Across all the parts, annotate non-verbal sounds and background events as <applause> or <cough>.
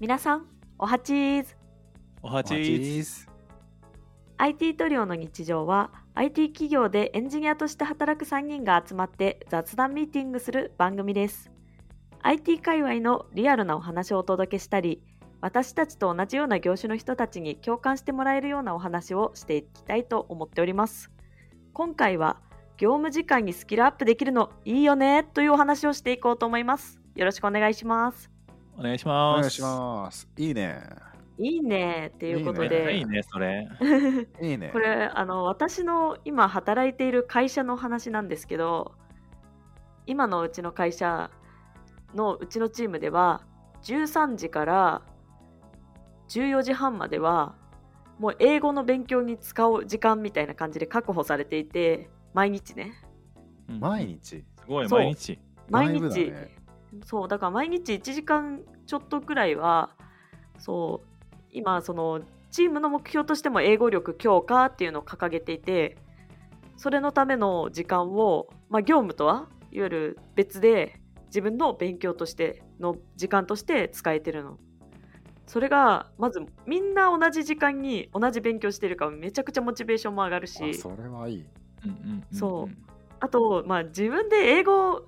皆さん、おはちーず。おはちーーす IT トリオの日常は IT 企業でエンジニアとして働く3人が集まって雑談ミーティングする番組です。IT 界隈のリアルなお話をお届けしたり、私たちと同じような業種の人たちに共感してもらえるようなお話をしていきたいと思っております。今回は業務時間にスキルアップできるのいいよねというお話をしていこうと思います。よろしくお願いします。お願いしおます。願いします。いいね。いいね。っていうこといいで。めっちゃいいね、それ。<laughs> いいね。これあの私の今働いている会社の話なんですけど今のうちの会社のうちのチームでは13時から14時半まではもう英語の勉強に使う時間みたいな感じで確保されていて毎日ね。うん。毎日？すごい、毎日。毎日、ねそうだから毎日1時間ちょっとぐらいはそう今そのチームの目標としても英語力強化っていうのを掲げていてそれのための時間を、まあ、業務とはいわゆる別で自分の勉強としての時間として使えてるの。それがまずみんな同じ時間に同じ勉強してるからめちゃくちゃモチベーションも上がるし。あそれはいい。うんうんうん。そう。あと、まあ、自分で英語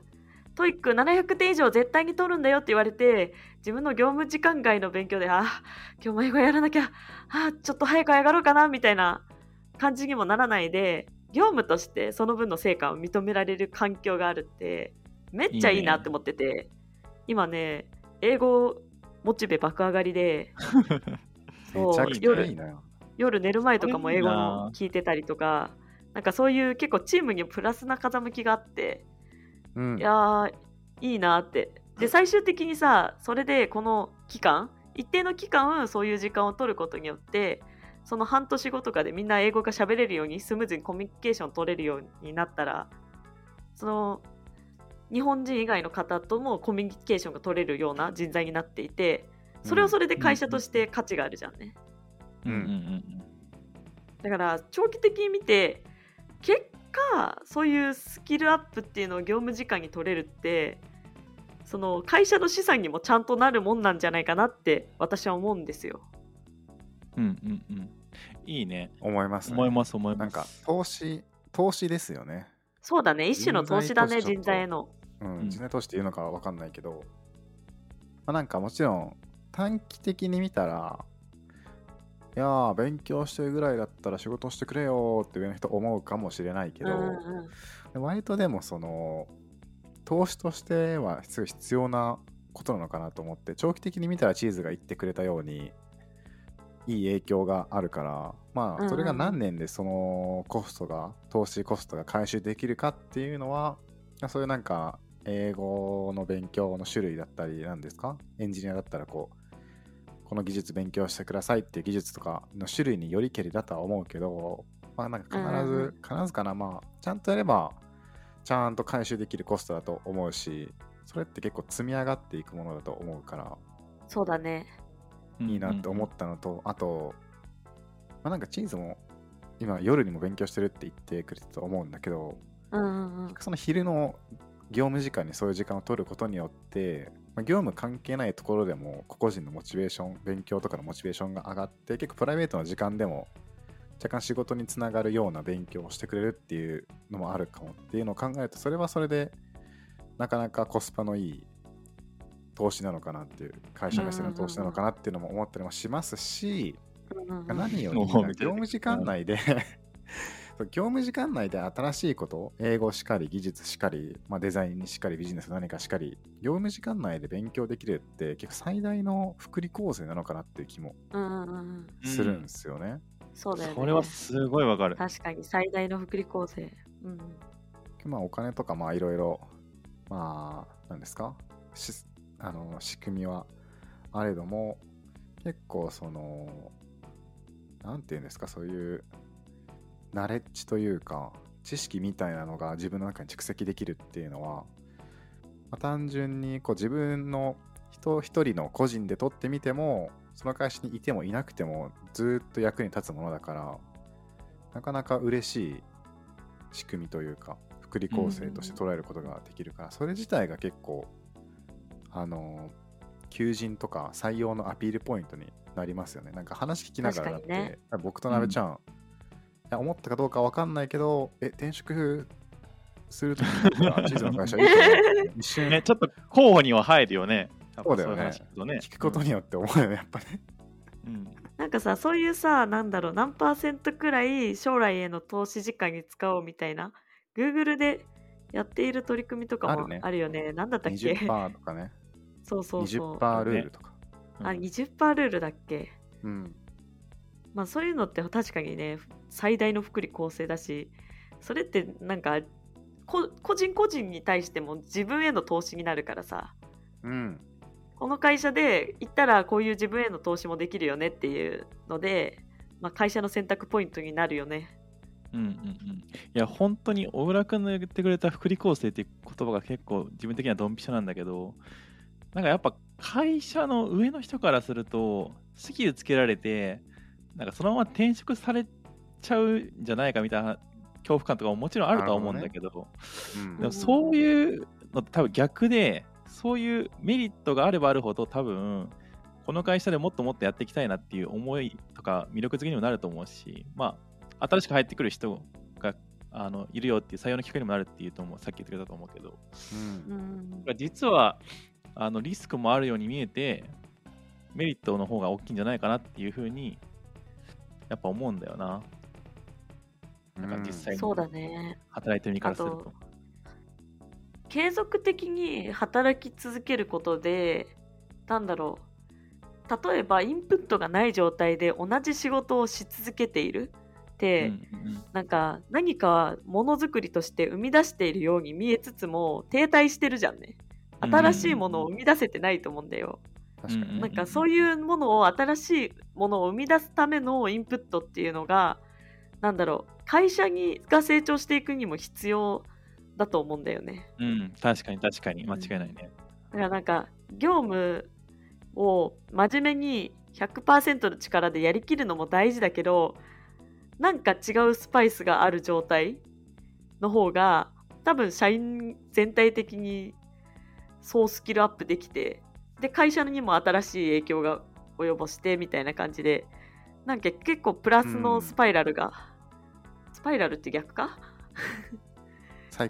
TOEIC 700点以上絶対に取るんだよって言われて自分の業務時間外の勉強であ今日も英語やらなきゃあちょっと早く上がろうかなみたいな感じにもならないで業務としてその分の成果を認められる環境があるってめっちゃいいなって思ってて今ね英語モチベ爆上がりで <laughs> そうめちゃくちゃいいな。夜寝る前とかも英語聞いてたりとかなんかそういう結構チームにプラスな風向きがあってうん。いやーいいなって。で <laughs> 最終的にさそれでこの期間一定の期間そういう時間を取ることによってその半年後とかでみんな英語が喋れるようにスムーズにコミュニケーション取れるようになったらその日本人以外の方ともコミュニケーションが取れるような人材になっていてそれはそれで会社として価値があるじゃんね。うんうんうん。だから長期的に見て結果そういうスキルアップっていうのを業務時間に取れるってその会社の資産にもちゃんとなるもんなんじゃないかなって私は思うんですよ。うんうんうんいいね。思いますね思います、思います。なんか投資投資ですよねそうだね一種の投資だね人人材材への。うんうん人材投資っていうのかわかんないけどまあなんかもちろん短期的に見たらいやー勉強してるぐらいだったら仕事してくれよーって上の人思うかもしれないけど、うんうん割とでもその投資としては必要なことなのかなと思って長期的に見たらチーズが言ってくれたようにいい影響があるからまあそれが何年でそのコストが投資コストが回収できるかっていうのはそういうなんか英語の勉強の種類だったりなんですか？エンジニアだったらこうこの技術勉強してくださいっていう技術とかの種類によりけりだとは思うけどまあなんか必ず、必ずかな。まあちゃんとやればちゃんと回収できるコストだと思うしそれって結構積み上がっていくものだと思うからそうだね。いいなって思ったのと、あと、まあ、なんかチーズも今夜にも勉強してるって言ってくれてたと思うんだけどうんうんうん。その昼の業務時間にそういう時間を取ることによって、まあ、業務関係ないところでも個々人のモチベーション勉強とかのモチベーションが上がって結構プライベートの時間でも若干仕事につながるような勉強をしてくれるっていうのもあるかもっていうのを考えるとそれはそれでなかなかコスパのいい投資なのかなっていう会社目線の投資なのかなっていうのも思ったりもしますし、何より業務時間内でそう業務時間内で新しいこと英語しかり技術しかり、まあ、デザインにしかりビジネス何かしかり業務時間内で勉強できるって結構最大の福利厚生なのかなっていう気もうんうんうんうんするんですよね。そうだよね。それはすごいわかる。確かに最大の福利厚生。うんまあお金とかまあいろいろまあ何ですか？しあの仕組みはあれども結構そのなんていうんですか？そういうナレッジというか知識みたいなのが自分の中に蓄積できるっていうのは、まあ単純にこう自分の人一人の個人で取ってみてもその会社にいてもいなくてもずっと役に立つものだからなかなか嬉しい仕組みというか福利厚生として捉えることができるから、それ自体が結構あの求人とか採用のアピールポイントになりますよね。なんか話聞きながらだって、ね。僕となべちゃん、いや思ったかどうかわかんないけどえ転職するときは地図の会社いいかな一瞬。ね、ちょっと候補には入るよね。そうだよね。ね。聞くことによって思うよねやっぱね。うん。なんかさそういうさなんだろう何パーセントくらい将来への投資時間に使おうみたいな Google でやっている取り組みとかもあるね。あるよね。なんだったっけ？20%とかね。そうそうそう。20%ルールとか、あ20%ルールだっけ？うんまあそういうのって確かにね最大の福利厚生だしそれってなんかこ個人個人に対しても自分への投資になるからさ。うん。この会社で行ったらこういう自分への投資もできるよねっていうので、まあ、会社の選択ポイントになるよね。うんうんうん、いや本当に小倉君の言ってくれた福利厚生っていう言葉が結構自分的にはドンピシャなんだけどなんかやっぱ会社の上の人からするとスキルつけられてなんかそのまま転職されちゃうんじゃないかみたいな恐怖感とかももちろんあるとは思うんだけどうん。でもそういうのって多分逆でそういうメリットがあればあるほど多分この会社でもっともっとやっていきたいなっていう思いとか魅力づけにもなると思うしまあ新しく入ってくる人があのいるよっていう採用のきっかけにもなるっていうと思うさっき言ってくれたと思うけどうん。うん。実はあのリスクもあるように見えてメリットの方が大きいんじゃないかなっていうふうにやっぱ思うんだよな。なんか実際にそうだね。働いてる身からすると。継続的に働き続けることでなんだろう。例えばインプットがない状態で同じ仕事をし続けているって、うんうんなんか何かものづくりとして生み出しているように見えつつも停滞してるじゃんね。新しいものを生み出せてないと思うんだよ、確かにね。なんかそういうものを新しいものを生み出すためのインプットっていうのがなんだろう会社にが成長していくにも必要だと思うんだよね。うん、確かに確かに。間違いないね。だからなんか業務を真面目に100%の力でやりきるのも大事だけどなんか違うスパイスがある状態の方が多分社員全体的に総スキルアップできてで会社にも新しい影響が及ぼしてみたいな感じでなんか結構プラスのスパイラルが、スパイラルって逆か？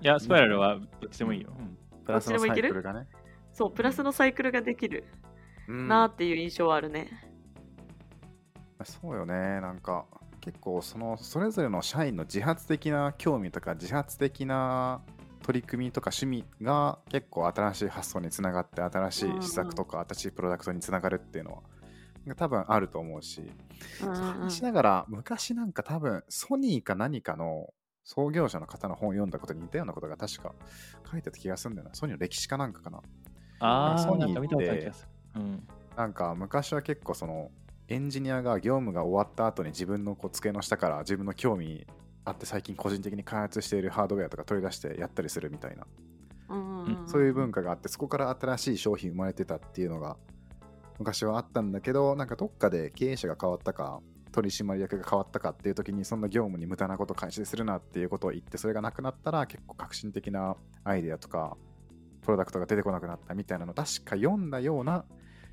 いや、スパイラルはどっちでもいいよ。うん。プラスのサイどっちでもいけるクルがね。そうプラスのサイクルができる。うん。なっていう印象はあるね。そうよね。なんか結構そのそれぞれの社員の自発的な興味とか自発的な取り組みとか趣味が結構新しい発想につながって新しい施策とか新しいプロダクトにつながるっていうのは多分あると思うし、うんうんうん話しながら昔なんか多分ソニーか何かの創業者の方の本を読んだことに似たようなことが確か書いてた気がするんだよなソニーの歴史かなんかかなああ、ソニーなんか見たことある気がする。うん。なんか昔は結構そのエンジニアが業務が終わった後に自分のこう机の下から自分の興味あって最近個人的に開発しているハードウェアとか取り出してやったりするみたいな。うんうんんそういう文化があってそこから新しい商品生まれてたっていうのが昔はあったんだけどなんかどっかで経営者が変わったか取締役が変わったかっていう時にそんな業務に無駄なこと開始するなっていうことを言ってそれがなくなったら結構革新的なアイデアとかプロダクトが出てこなくなったみたいなの確か読んだような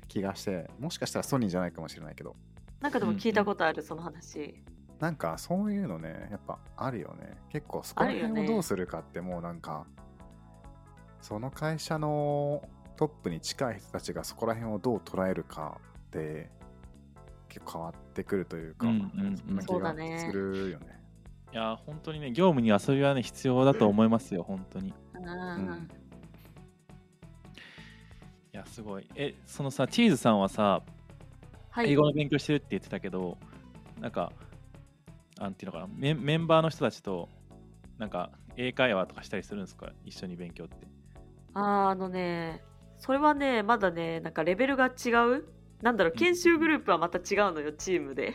気がしてもしかしたらソニーじゃないかもしれないけど。なんかでも聞いたことある、その話。なんかそういうのねやっぱあるよね。結構そこら辺をどうするかってもうなんか、その会社のトップに近い人たちがそこら辺をどう捉えるかって結構変わってくるというか、うんうんうん。そんな気がそうだねするよね。いや、本当にね、業務に遊びはね、必要だと思いますよ、本当に。いうん。んや、すごい。え、そのさ、チーズさんはさ、はい。英語の勉強してるって言ってたけど、なんか、なんていうのかな、メンメンバーの人たちと、なんか、英会話とかしたりするんですか？一緒に勉強って。あーあのねそれはねまだねなんかレベルが違う？なんだろう研修グループはまた違うのよチームで。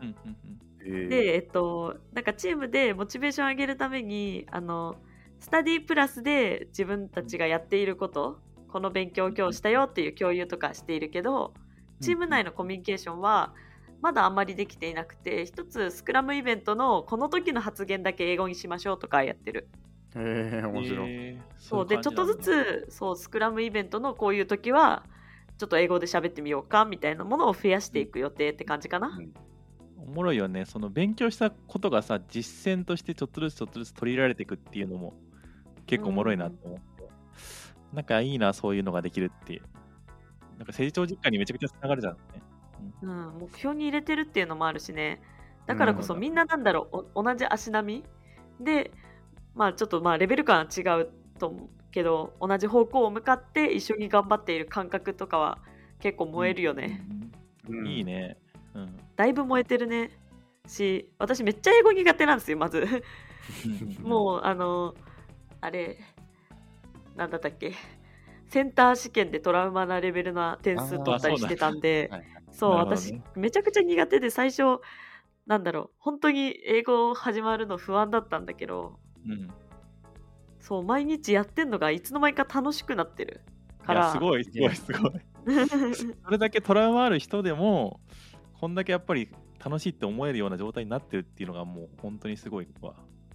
うんうんうん。えーでえっとなんかチームでモチベーション上げるためにあのスタディプラスで自分たちがやっていることこの勉強を今日したよっていう共有とかしているけどチーム内のコミュニケーションはまだあんまりできていなくて一つスクラムイベントのこの時の発言だけ英語にしましょうとかやってるえー面白い。えーそうでちょっとずつそうスクラムイベントのこういう時はちょっと英語で喋ってみようかみたいなものを増やしていく予定って感じかな。うんおもろいよね。その勉強したことがさ、実践としてちょっとずつちょっとずつ取り入れられていくっていうのも結構おもろいなと思って。なんかいいな、そういうのができるって。なんか成長実感にめちゃくちゃつながるじゃんね。うん、目標に入れてるっていうのもあるしね。だからこそみんななんだろう、お同じ足並み？で、まあちょっとまあレベル感は違うと思うけど、同じ方向を向かって一緒に頑張っている感覚とかは結構燃えるよね。うんいいね。うん。だいぶ燃えてるね。し、私めっちゃ英語苦手なんですよ、まず。<laughs> もう、あの、あれ、なんだったっけ？センター試験でトラウマなレベルな点数取ったりしてたんで、はいはいそう、なるほど私ね、めちゃくちゃ苦手で、最初、なんだろう、本当に英語始まるの不安だったんだけど、うん。そう、毎日やってんのがいつの間にか楽しくなってるかいやら。すごい、すごい、すごい。<laughs> それだけトラウマある人でも、こんだけやっぱり楽しいって思えるような状態になってるっていうのがもう本当にすごいわ。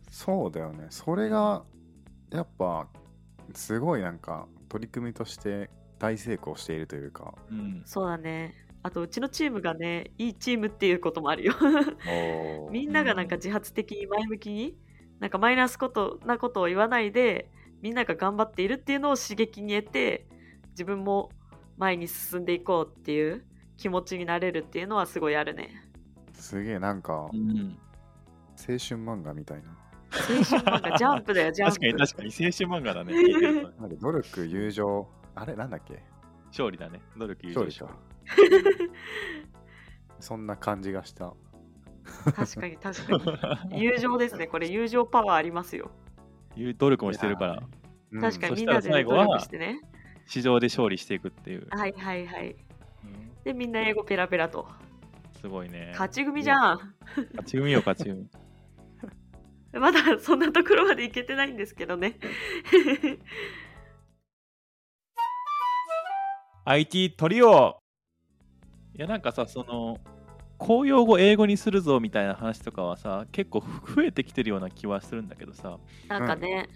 そうだよね。それが、やっぱ、すごいなんか、取り組みとして大成功しているというか。うん。そうだね。あと、うちのチームがね、いいチームっていうこともあるよ。みんながなんか自発的に前向きに、なんかマイナスことなことを言わないで、みんなが頑張っているっていうのを刺激に得て、自分も前に進んでいこうっていう気持ちになれるっていうのはすごいあるね。すげえなんか、青うん、春漫画みたいな。青春漫画、ジャンプだよ、<laughs> ジャンプ。確かに確かに青春漫画だね。努力、友情、あれなんだっけ？勝利だね。努力友情勝利か。<laughs> そんな感じがした。確かに確かに。<laughs> 友情ですね、これ友情パワーありますよ。いう努力もしてるから、うん確かにみんそしたらなで努力してね。市場で勝利していくっていう。はいはいはい。うんで、みんな英語ペラペラと。すごいね。勝ち組じゃん。勝ち組よ、勝ち組。<laughs> まだそんなところまでいけてないんですけどね。IT トリオいやなんかさその公用語英語にするぞみたいな話とかはさ結構増えてきてるような気はするんだけどさなんかね、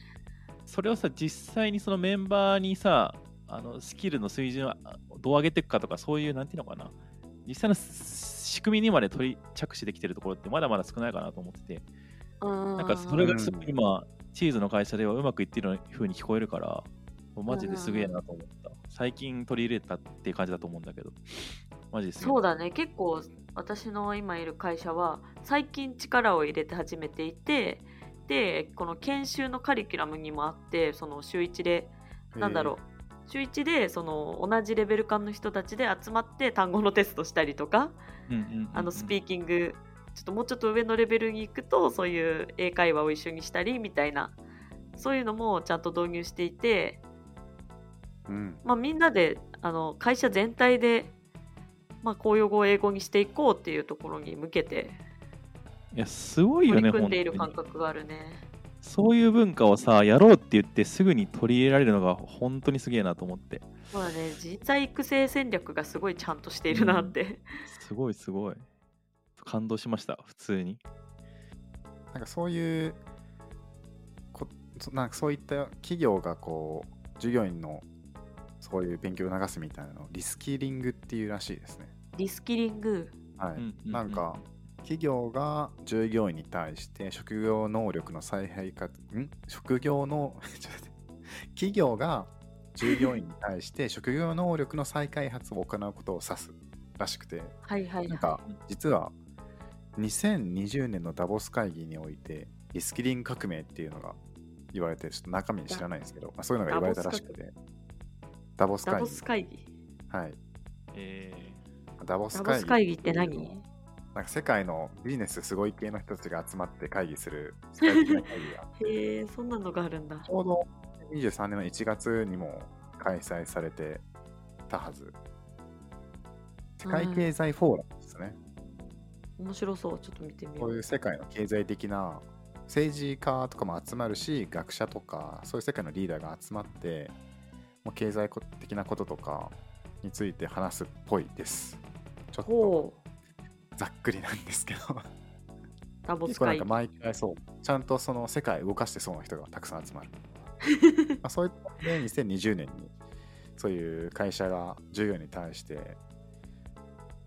それをさ実際にそのメンバーにさあのスキルの水準をどう上げていくかとかそういうなんていうのかな。実際の仕組みにまで取り着手できてるところってまだまだ少ないかなと思ってて。ななんかそれがすごい今チーズの会社ではうまくいってる風に聞こえるからマジですげえなと思った。最近取り入れたっていう感じだと思うんだけどマジですそうだね。結構私の今いる会社は最近力を入れて始めていてでこの研修のカリキュラムにもあってその週1でなんだろう。週1でその同じレベル感の人たちで集まって単語のテストしたりとかあのスピーキングちょっともうちょっと上のレベルに行くとそういう英会話を一緒にしたりみたいなそういうのもちゃんと導入していて、うん、まあ、みんなであの会社全体で、まあ、公用語を英語にしていこうっていうところに向けていやすごいよね取り組んでいる感覚があるね。そういう文化をさやろうって言ってすぐに取り入れられるのが本当にすげえなと思ってそうだね人材育成戦略がすごいちゃんとしているなって。すごいすごい感動しました普通になんかそういうこそなんかそういった企業がこう従業員のそういう勉強を流すみたいなのをリスキリングっていうらしいですね。リスキリング。はい、なんか企業が従業員に対して職業能力の再配活ん？職業の <laughs> ちょっと待って。企業が従業員に対して <laughs> 職業能力の再開発を行うことを指すらしくて。はいはいはなんか実は2020年のダボス会議においてリスキリング革命っていうのが言われてちょっと中身知らないんですけど、まあ、そういうのが言われたらしくて。ダボスい。ダボ会議。ス会議。はい。えダボス会議議って何？なんか世界のビジネスすごい系の人たちが集まって会議する世界的な会議が <laughs> へえ、そんなのがあるんだち。ょうど23年の1月にも開催されてたはず。世界経済フォーラムですね。面白そう。ちょっと見てみよこうう。いう世界の経済的な政治家とかも集まるし、学者とか、そういう世界のリーダーが集まって、もう経済的なこととかについて話すっぽいです。ちょっと。ざっくりなんですけど、結構なんか。毎回そう、ちゃんとその世界を動かしてそうな人がたくさん集まる。<laughs> まあそういったので、2020年にそういう会社が従業員に対して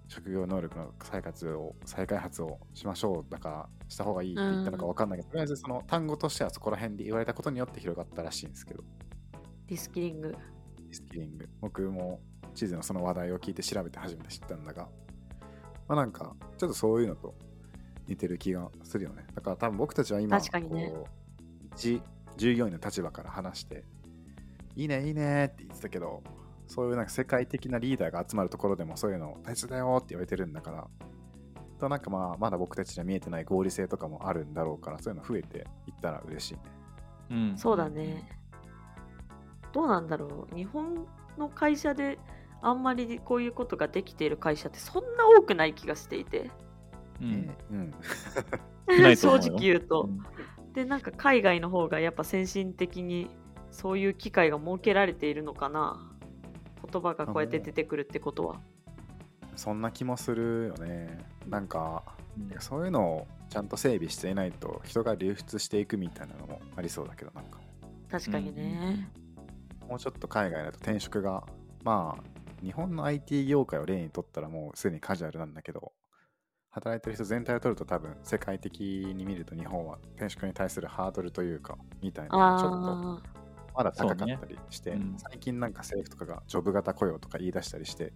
職業能力の再活を再開発をしましょうだからした方がいいって言ったのか分かんないけど、とりあえずその単語としてはそこら辺で言われたことによって広がったらしいんですけどリスキリング。リスキリング僕も地図のその話題を聞いて調べて初めて知ったんだがまあなんかちょっとそういうのと似てる気がするよねだから多分僕たちは今確かにねこう一従業員の立場から話していいねいいねって言ってたけどそういうなんか世界的なリーダーが集まるところでもそういうの大切だよって言われてるんだからとなんかまあまだ僕たちには見えてない合理性とかもあるんだろうからそういうの増えていったら嬉しいねうんそうだね。どうなんだろう。日本の会社であんまりこういうことができている会社ってそんな多くない気がしていて。うんうん <laughs> 正直言うと。うんで、なんか海外の方がやっぱ先進的にそういう機会が設けられているのかな。言葉がこうやって出てくるってことは。そんな気もするよねなんかうんそういうのをちゃんと整備していないと人が流出していくみたいなのもありそうだけどなんか確かにね。もうちょっと海外だと転職がまあ日本の IT 業界を例にとったらもうすでにカジュアルなんだけど働いてる人全体を取ると多分世界的に見ると日本は転職に対するハードルというかみたいなのがちょっあとまだ高かったりして、ねうん最近なんか政府とかがジョブ型雇用とか言い出したりして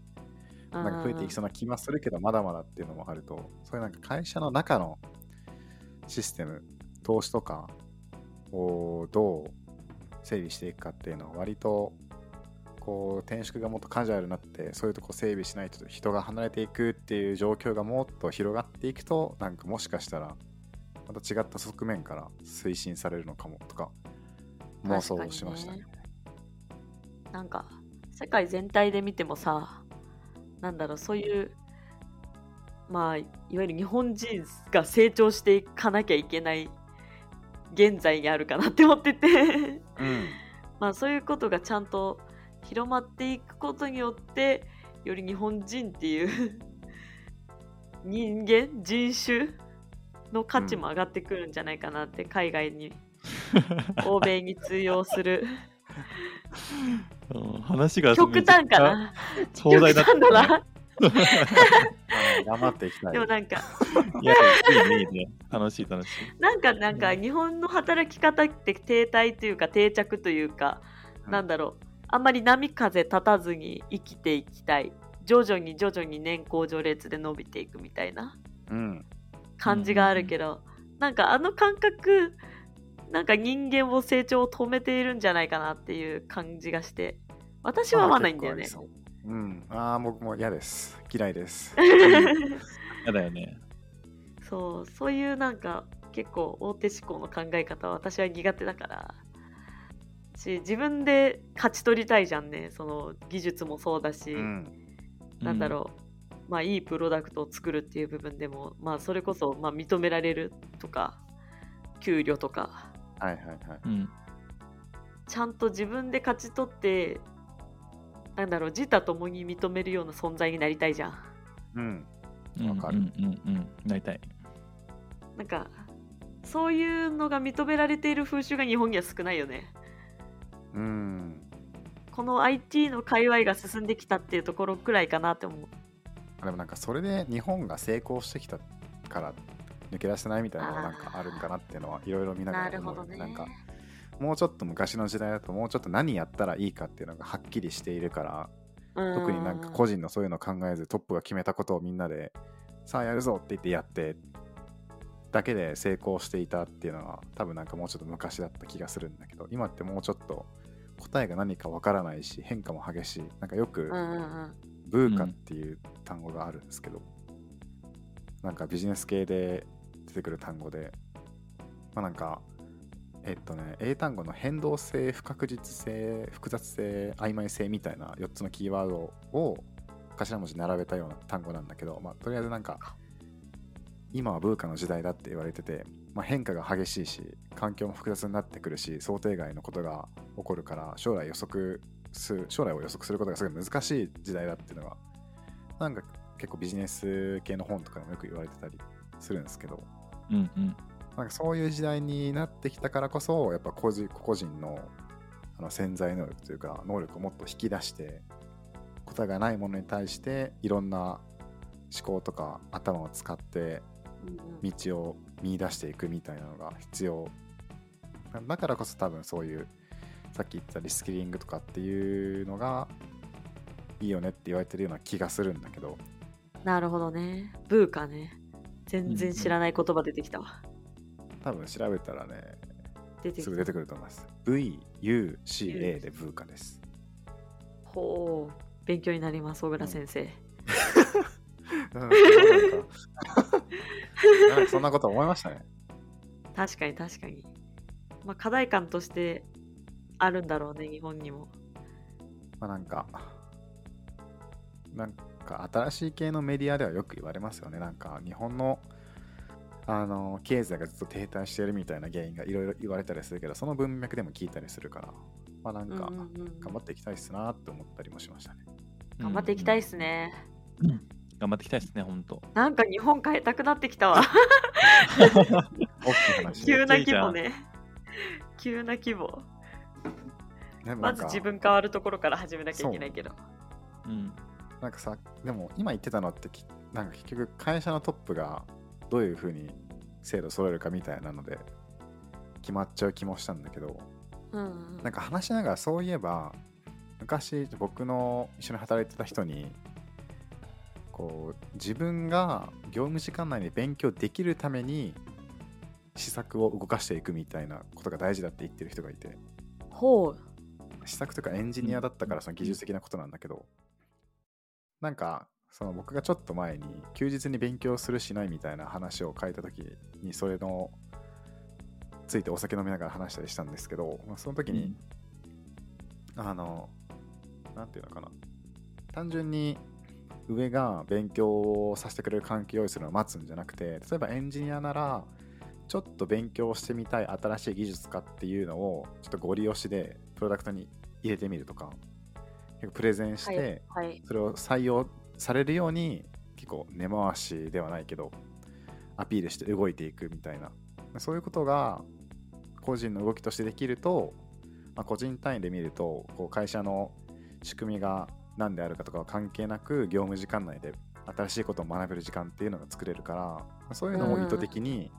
あ。なんか増えていきそうな気はするけど、まだまだっていうのもあると、そういうなんか会社の中のシステム、投資とかをどう整備していくかっていうのは割とこう転職がもっとカジュアルになってそういうとこ整備しないと人が離れていくっていう状況がもっと広がっていくとなんかもしかしたらまた違った側面から推進されるのかもとか妄想しましたね。なんか世界全体で見てもさなんだろうそういうまあいわゆる日本人が成長していかなきゃいけない現在にあるかなって思ってて。うん。<laughs> まあそういうことがちゃんと広まっていくことによってより日本人っていう <laughs> 人間人種の価値も上がってくるんじゃないかなって、海外に <laughs> 欧米に通用する。うん話が極端かな。壮大だった極端だな。っていきたい。でもなんかいやいいねいいね。楽しい楽しい。なんかなんか日本の働き方って停滞というか定着というか、なんだろうあんまり波風立たずに生きていきたい徐々に徐々に年功序列で伸びていくみたいなうん。感じがあるけど、なんかあの感覚なんか人間を成長を止めているんじゃないかなっていう感じがして私は合わないんだよねううん。ああ、僕も嫌です。嫌いです。<laughs> やだよねそうそういうなんか結構大手思考の考え方は私は苦手だからし自分で勝ち取りたいじゃんね。その技術もそうだし、うん。なんだろう、まあいいプロダクトを作るっていう部分でもまあそれこそまあ認められるとか給料とか。はいはいはい。うん、うん。ちゃんと自分で勝ち取ってなんだろう自他ともに認めるような存在になりたいじゃん。うん。うん。わかる。うんうんうん。なりたい。なんかそういうのが認められている風習が日本には少ないよねうん。この IT の界隈が進んできたっていうところくらいかなって思う。でもなんかそれで日本が成功してきたから抜け出せないみたいなのがなんかあるんかなっていうのはいろいろ見ながなら思うるほどね。なんかもうちょっと昔の時代だともうちょっと何やったらいいかっていうのがはっきりしているから特になんか個人のそういうのを考えずトップが決めたことをみんなでさあやるぞって言ってやってだけで成功していたっていうのは多分なんかもうちょっと昔だった気がするんだけど今ってもうちょっと答えが何かわからないし変化も激しい。なんかよくうんうんうん。ブーカっていう単語があるんですけど、なんかビジネス系で出てくる単語でまあなんかえっとね英単語の変動性不確実性複雑性曖昧性みたいな4つのキーワードを頭文字並べたような単語なんだけど、まあ、とりあえずなんか。今はブーカの時代だって言われてて、まあ、変化が激しいし環境も複雑になってくるし想定外のことが起こるから将来予測す将来を予測することがすごい難しい時代だっていうのがなんか結構ビジネス系の本とかでもよく言われてたりするんですけどうんうん。なんかそういう時代になってきたからこそやっぱ個人個々人のああの潜在能力というか能力をもっと引き出して答えがないものに対していろんな思考とか頭を使って道を見出していくみたいなのが必要だからこそ多分そういうさっき言ったリスキリングとかっていうのがいいよねって言われてるような気がするんだけどなるほどね。ブーかね。全然知らない言葉出てきたわ。多分調べたらねすぐ出てくると思います VUCA でブーカですほう。勉強になります、小倉先生。<laughs> なんかなんかそんなこと思いましたね <laughs> 確かに確かに。まあ、課題感としてあるんだろうね、日本にも。まあなんかなんか新しい系のメディアではよく言われますよねなんか日本のあの経済がずっと停滞しているみたいな原因がいろいろ言われたりするけどその文脈でも聞いたりするからまあなんかうんうんうん頑張っていきたいっすなって思ったりもしましたね頑張っていきたいっすね。うん。うん頑張っていきたいですね、本当。なんか日本変えたくなってきたわ。急な規模ね。急な規模。まず自分変わるところから始めなきゃいけないけど。うん。なんかさでも今言ってたのってきなんか結局会社のトップがどういうふうに制度揃えるかみたいなので決まっちゃう気もしたんだけどうんうんなんか話しながらそういえば昔僕の一緒に働いてた人にこう自分が業務時間内に勉強できるために施策を動かしていくみたいなことが大事だって言ってる人がいてほう。施策とかエンジニアだったからその技術的なことなんだけどなんかその僕がちょっと前に休日に勉強するしないみたいな話を書いた時にそれのついてお酒飲みながら話したりしたんですけどまあその時に、あの、なんていうのかな。単純に上が勉強をさせてくれる環境を用意するのを待つんじゃなくて、例えばエンジニアなら、ちょっと勉強してみたい新しい技術かっていうのを、ちょっとご利用しでプロダクトに入れてみるとか、プレゼンして。それを採用されるように、結構根回しではないけど、アピールして動いていくみたいな、そういうことが個人の動きとしてできると、まあ、個人単位で見るとこう会社の仕組みが何であるかとかは関係なく業務時間内で新しいことを学べる時間っていうのが作れるからそういうのを意図的に、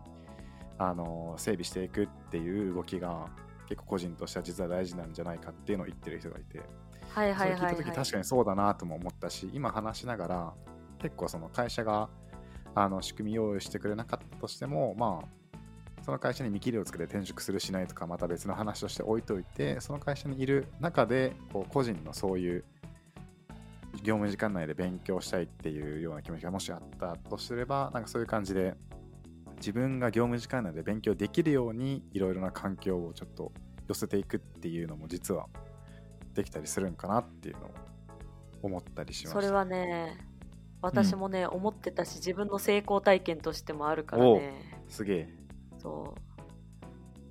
あの整備していくっていう動きが結構個人としては実は大事なんじゃないかっていうのを言ってる人がいて、はいはいはい、はい。それ聞いた時確かにそうだなとも思ったし今話しながら結構その会社があの仕組み用意してくれなかったとしてもまあその会社に見切りをつけて転職するしないとかまた別の話として置いといてその会社にいる中でこう個人のそういう業務時間内で勉強したいっていうような気持ちがもしあったとすればなんかそういう感じで自分が業務時間内で勉強できるようにいろいろな環境をちょっと寄せていくっていうのも実はできたりするんかなっていうのを思ったりしました。それはね、私もね、思ってたし、自分の成功体験としてもあるからね。すげえ。そ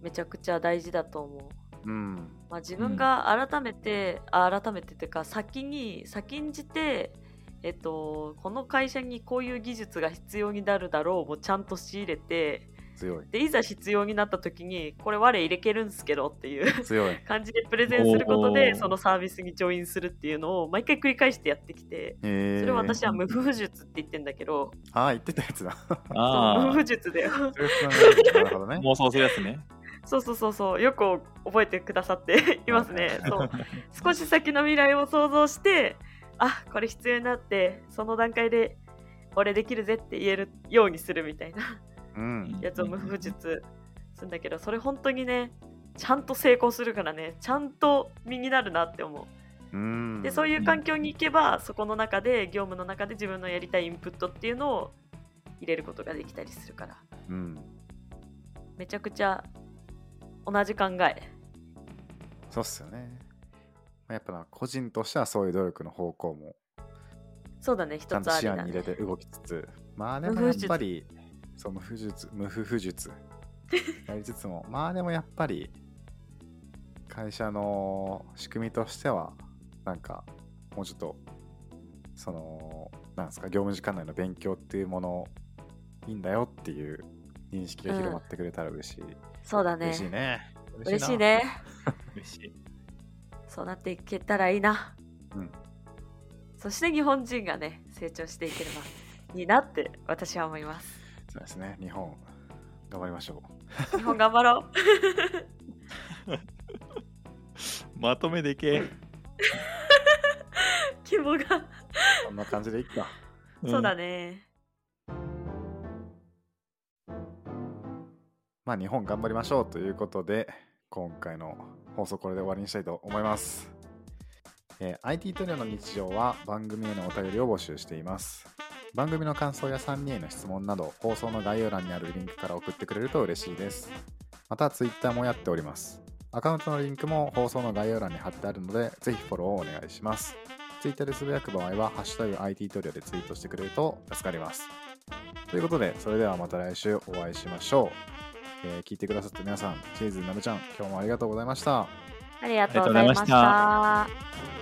う。めちゃくちゃ大事だと思う。うん。まあ、自分が改めて、あ改めてっていうか先に先んじて、えっと、この会社にこういう技術が必要になるだろうをちゃんと仕入れて強い。でいざ必要になった時にこれ我入れけるんすけどっていう強い。<laughs> 感じでプレゼンすることでそのサービスにジョインするっていうのを毎回繰り返してやってきてえー、それを私は無風術って言ってんだけど、ああ、言ってたやつだ。無風術だよ。<laughs> 妄想するやつね。そうそうそうそうよく覚えてくださって <laughs> いますねそう少し先の未来を想像してあこれ必要になってその段階で俺できるぜって言えるようにするみたいなうん。やつを無風術するんだけどそれ本当にねちゃんと成功するからねちゃんと身になるなって思ううん。でそういう環境に行けばそこの中で業務の中で自分のやりたいインプットっていうのを入れることができたりするからうん。めちゃくちゃ同じ考え。そうっすよね。まあやっぱな、個人としてはそういう努力の方向もそうだね一つありだと視野に入ねれて動きつつ、まあでもやっぱり、そう無風術、無風風術。<laughs> やりつつも、まあでもやっぱり、会社の仕組みとしては、なんか、もうちょっと、その、なんですか、業務時間内の勉強っていうもの、いいんだよっていう認識が広まってくれたら嬉しい。そうだね嬉しいね。嬉しいな。ね <laughs> 嬉しい。そうなっていけたらいいな。うんそして日本人がね、成長していければいいなって私は思います。そうですね。日本、頑張りましょ <laughs> 日本頑張ろう。<laughs> まとめでけ。希望が。う。こんな感じでいっか。そうだね。ね。まあ、日本頑張りましょうということで、今回の放送これで終わりにしたいと思います。えー IT トリオの日常は番組へのお便りを募集しています。番組の感想や3人への質問など、放送の概要欄にあるリンクから送ってくれると嬉しいです。また、Twitter もやっております。アカウントのリンクも放送の概要欄に貼ってあるので、ぜひフォローをお願いします。Twitter でつぶやく場合は、ハッシュタグ IT トリオでツイートしてくれると助かります。ということで、それではまた来週お会いしましょう。えー聞いてくださった皆さん、チーズなべちゃん、今日もありがとうございました。ありがとうございました。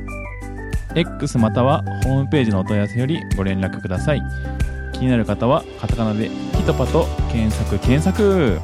X またはホームページのお問い合わせよりご連絡ください。気になる方はカタカナでピトパと検索検索